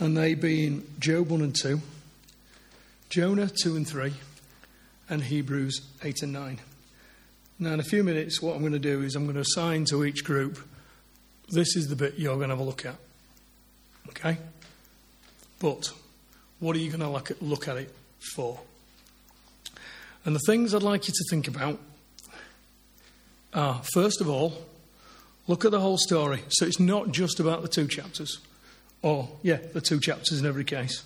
and they being Job 1 and 2, Jonah 2 and 3, and Hebrews 8 and 9. Now, in a few minutes, what I'm going to do is I'm going to assign to each group this is the bit you're going to have a look at. Okay? But what are you going to look at, look at it for? And the things I'd like you to think about are, first of all, look at the whole story. So it's not just about the two chapters, or, yeah, the two chapters in every case.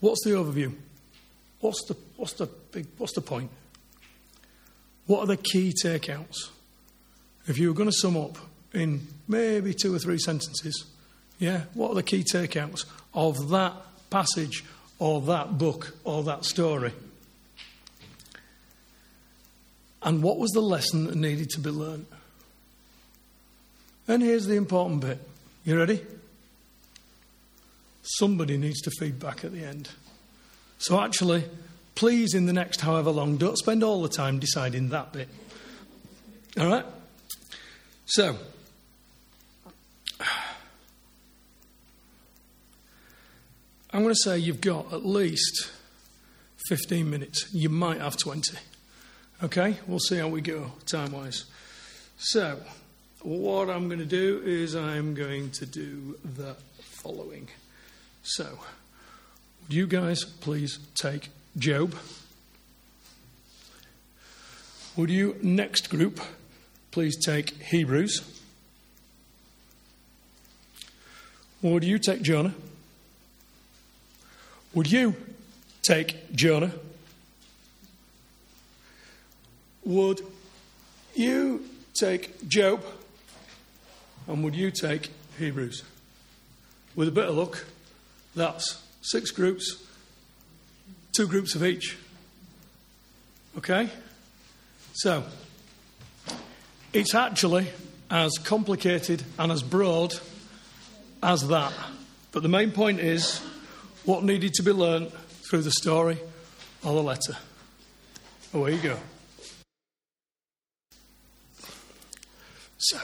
What's the overview? What's the, what's the, big, what's the point? What are the key takeouts? If you were going to sum up in maybe two or three sentences, yeah, what are the key takeouts of that passage or that book or that story? And what was the lesson that needed to be learned? And here's the important bit. You ready? Somebody needs to feed back at the end. So, actually, please, in the next however long, don't spend all the time deciding that bit. All right? So, I'm going to say you've got at least 15 minutes. You might have 20. Okay? We'll see how we go time wise. So, what I'm going to do is I'm going to do the following. So, would you guys please take Job? Would you, next group, please take Hebrews? Would you take Jonah? Would you take Jonah? Would you take Job? And would you take Hebrews? With a bit of luck, that's six groups, two groups of each. Okay? So, it's actually as complicated and as broad as that. But the main point is what needed to be learnt through the story or the letter. Away you go. So,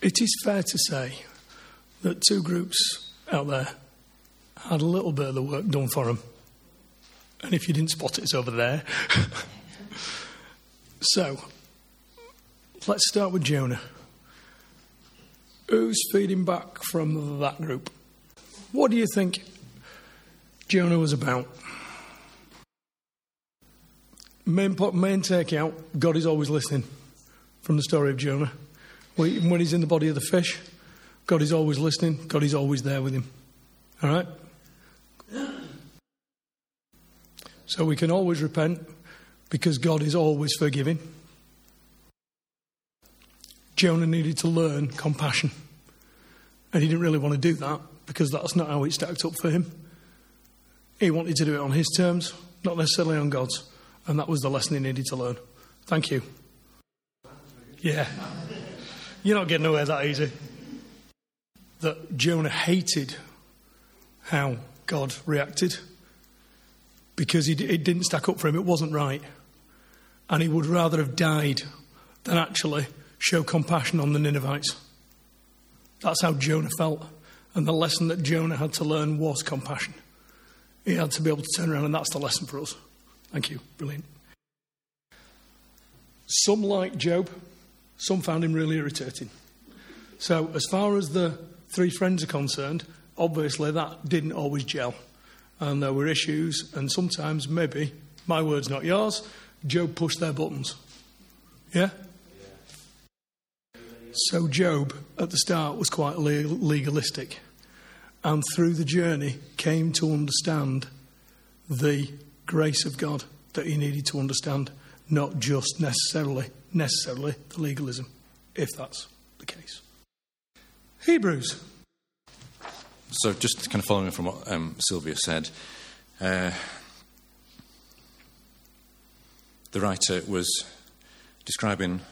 it is fair to say that two groups out there had a little bit of the work done for them. And if you didn't spot it, it's over there. so, let's start with Jonah. Who's feeding back from that group? What do you think Jonah was about? Main, main takeout God is always listening from the story of Jonah. When he's in the body of the fish, God is always listening, God is always there with him. All right? So we can always repent because God is always forgiving. Jonah needed to learn compassion. And he didn't really want to do that because that's not how it stacked up for him. He wanted to do it on his terms, not necessarily on God's. And that was the lesson he needed to learn. Thank you. Yeah. You're not getting away that easy. That Jonah hated how God reacted because it didn't stack up for him. It wasn't right. And he would rather have died than actually show compassion on the Ninevites. That's how Jonah felt. And the lesson that Jonah had to learn was compassion. He had to be able to turn around, and that's the lesson for us. Thank you. Brilliant. Some liked Job, some found him really irritating. So, as far as the three friends are concerned, obviously that didn't always gel. And there were issues, and sometimes, maybe, my words, not yours, Job pushed their buttons. Yeah? So, Job at the start was quite legalistic, and through the journey came to understand the grace of God that he needed to understand, not just necessarily necessarily the legalism, if that's the case. Hebrews. So, just kind of following from what um, Sylvia said, uh, the writer was describing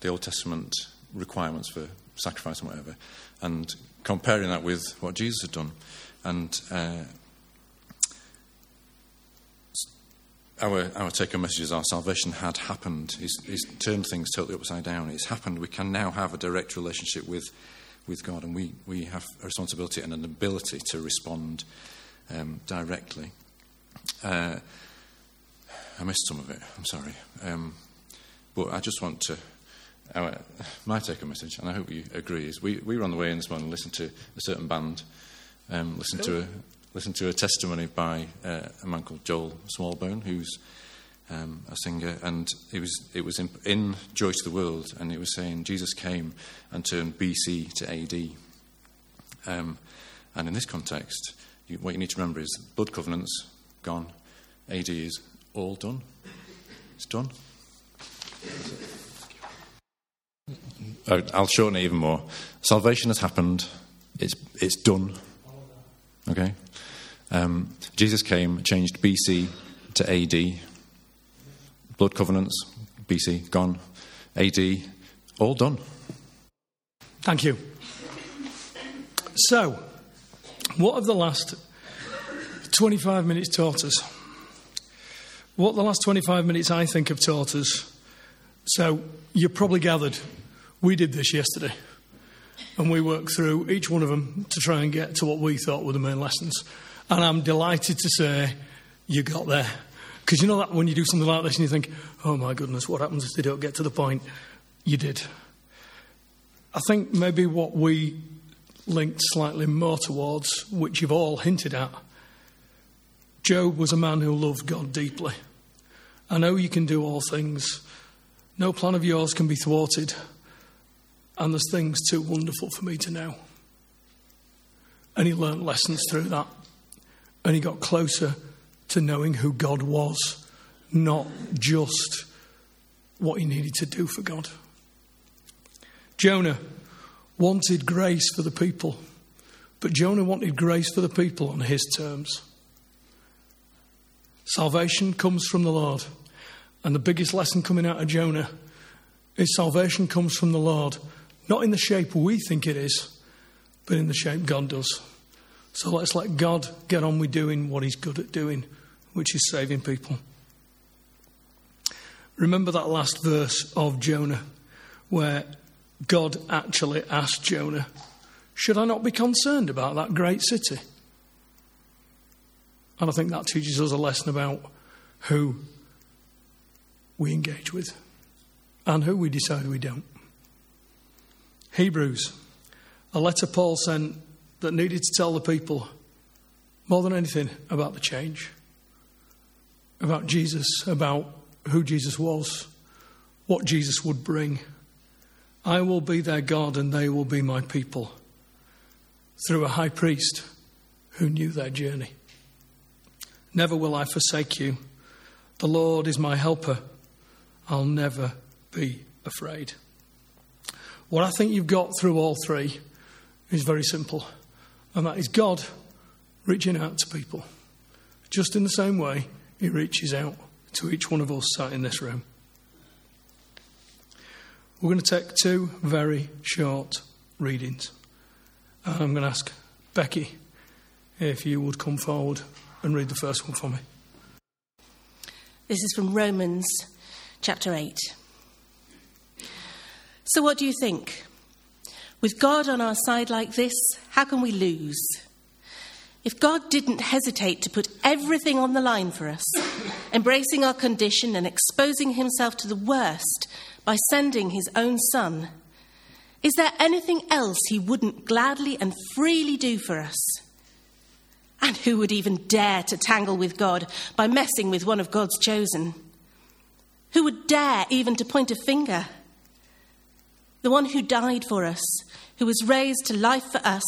the Old Testament requirements for sacrifice and whatever, and comparing that with what Jesus had done. And uh, our, our take home message is our salvation had happened. He's, he's, turned things totally upside down. It's happened. We can now have a direct relationship with, with God, and we, we have a responsibility and an ability to respond um, directly. Uh, I missed some of it, I'm sorry. Um, but I just want to. Uh, my take on message, and I hope you agree, is we, we were on the way in this morning and listened to a certain band, um, listened, to a, listened to a testimony by uh, a man called Joel Smallbone, who's um, a singer, and it was it was in, in, Joy to the World, and it was saying Jesus came and turned BC to AD. Um, and in this context, you, what you need to remember is blood covenants gone, AD is all done. It's done. I'll shorten it even more. Salvation has happened. It's it's done. Okay. Um, Jesus came, changed BC to AD blood covenants, BC, gone. AD, all done. Thank you. So, what have the last 25 minutes taught us? What the last 25 minutes, I think, have taught us. So, you probably gathered we did this yesterday. And we worked through each one of them to try and get to what we thought were the main lessons. And I'm delighted to say you got there. Because you know that when you do something like this and you think, oh my goodness, what happens if they don't get to the point? You did. I think maybe what we linked slightly more towards, which you've all hinted at, Job was a man who loved God deeply. I know you can do all things. No plan of yours can be thwarted. And there's things too wonderful for me to know. And he learned lessons through that. And he got closer to knowing who God was, not just what he needed to do for God. Jonah wanted grace for the people, but Jonah wanted grace for the people on his terms. Salvation comes from the Lord. And the biggest lesson coming out of Jonah is salvation comes from the Lord, not in the shape we think it is, but in the shape God does. So let's let God get on with doing what He's good at doing which is saving people. Remember that last verse of Jonah where God actually asked Jonah, Should I not be concerned about that great city? And I think that teaches us a lesson about who we engage with and who we decide we don't. Hebrews, a letter Paul sent that needed to tell the people more than anything about the change about Jesus, about who Jesus was, what Jesus would bring. I will be their God and they will be my people through a high priest who knew their journey. Never will I forsake you. The Lord is my helper. I'll never be afraid. What I think you've got through all three is very simple, and that is God reaching out to people. Just in the same way he reaches out to each one of us sat in this room. We're going to take two very short readings. And I'm going to ask Becky if you would come forward and read the first one for me. This is from Romans chapter 8. So, what do you think? With God on our side like this, how can we lose? If God didn't hesitate to put everything on the line for us, embracing our condition and exposing himself to the worst by sending his own son, is there anything else he wouldn't gladly and freely do for us? And who would even dare to tangle with God by messing with one of God's chosen? Who would dare even to point a finger? The one who died for us, who was raised to life for us,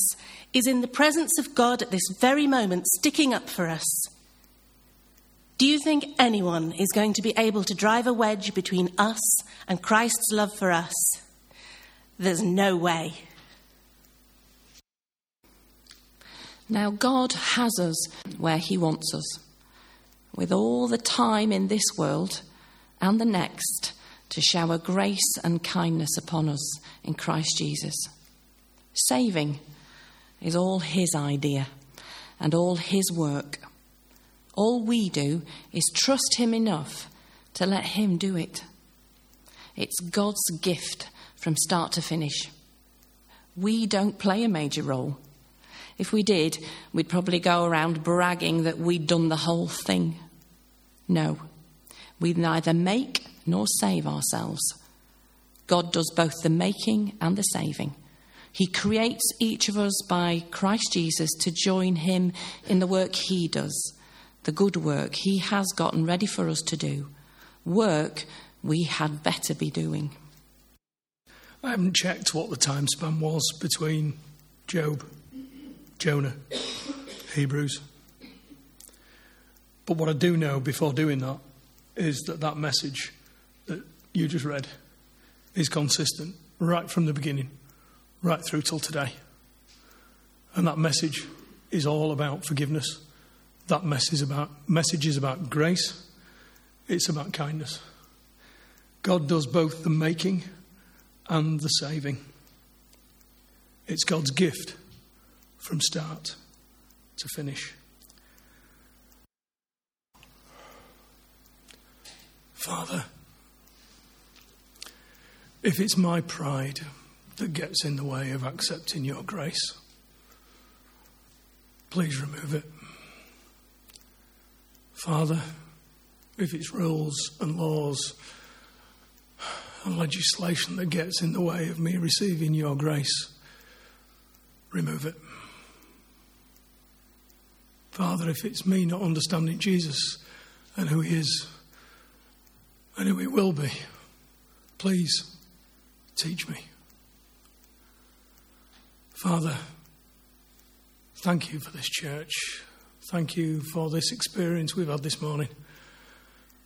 is in the presence of God at this very moment, sticking up for us. Do you think anyone is going to be able to drive a wedge between us and Christ's love for us? There's no way. Now, God has us where He wants us, with all the time in this world and the next to shower grace and kindness upon us in Christ Jesus. Saving is all His idea and all His work. All we do is trust Him enough to let Him do it. It's God's gift from start to finish. We don't play a major role. If we did, we'd probably go around bragging that we'd done the whole thing. No, we neither make nor save ourselves. God does both the making and the saving. He creates each of us by Christ Jesus to join him in the work he does, the good work he has gotten ready for us to do, work we had better be doing. I haven't checked what the time span was between Job, Jonah, Hebrews. But what I do know before doing that is that that message that you just read is consistent right from the beginning, right through till today. And that message is all about forgiveness. That message is about, message is about grace. It's about kindness. God does both the making and the saving. It's God's gift from start to finish. Father, if it's my pride that gets in the way of accepting your grace, please remove it. Father, if it's rules and laws and legislation that gets in the way of me receiving your grace, remove it. Father, if it's me not understanding Jesus and who he is and who he will be, please teach me. Father, thank you for this church. Thank you for this experience we've had this morning.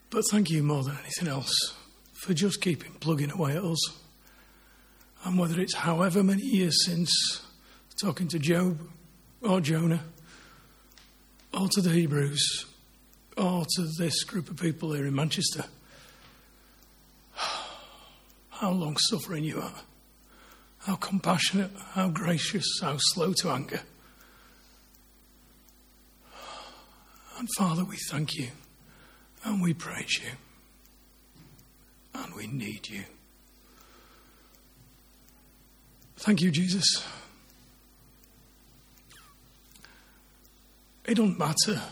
But thank you more than anything else for just keeping plugging away at us. And whether it's however many years since talking to Job or Jonah or to the Hebrews or to this group of people here in Manchester, how long suffering you are, how compassionate, how gracious, how slow to anger. And Father, we thank you and we praise you and we need you. Thank you, Jesus. It doesn't matter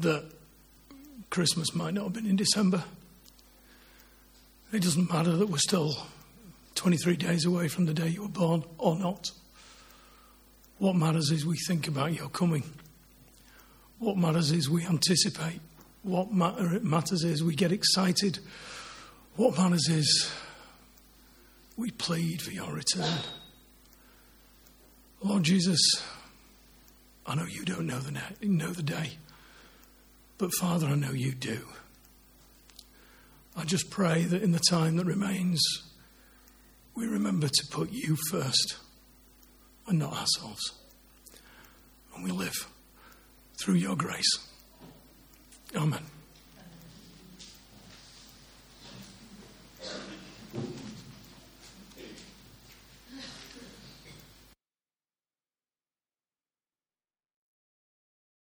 that Christmas might not have been in December. It doesn't matter that we're still 23 days away from the day you were born or not. What matters is we think about your coming. What matters is we anticipate. What matter, matters is we get excited what matters is we plead for your return. Lord Jesus, I know you don't know the, know the day, but Father, I know you do. I just pray that in the time that remains, we remember to put you first and not ourselves. And we live through your grace. Amen.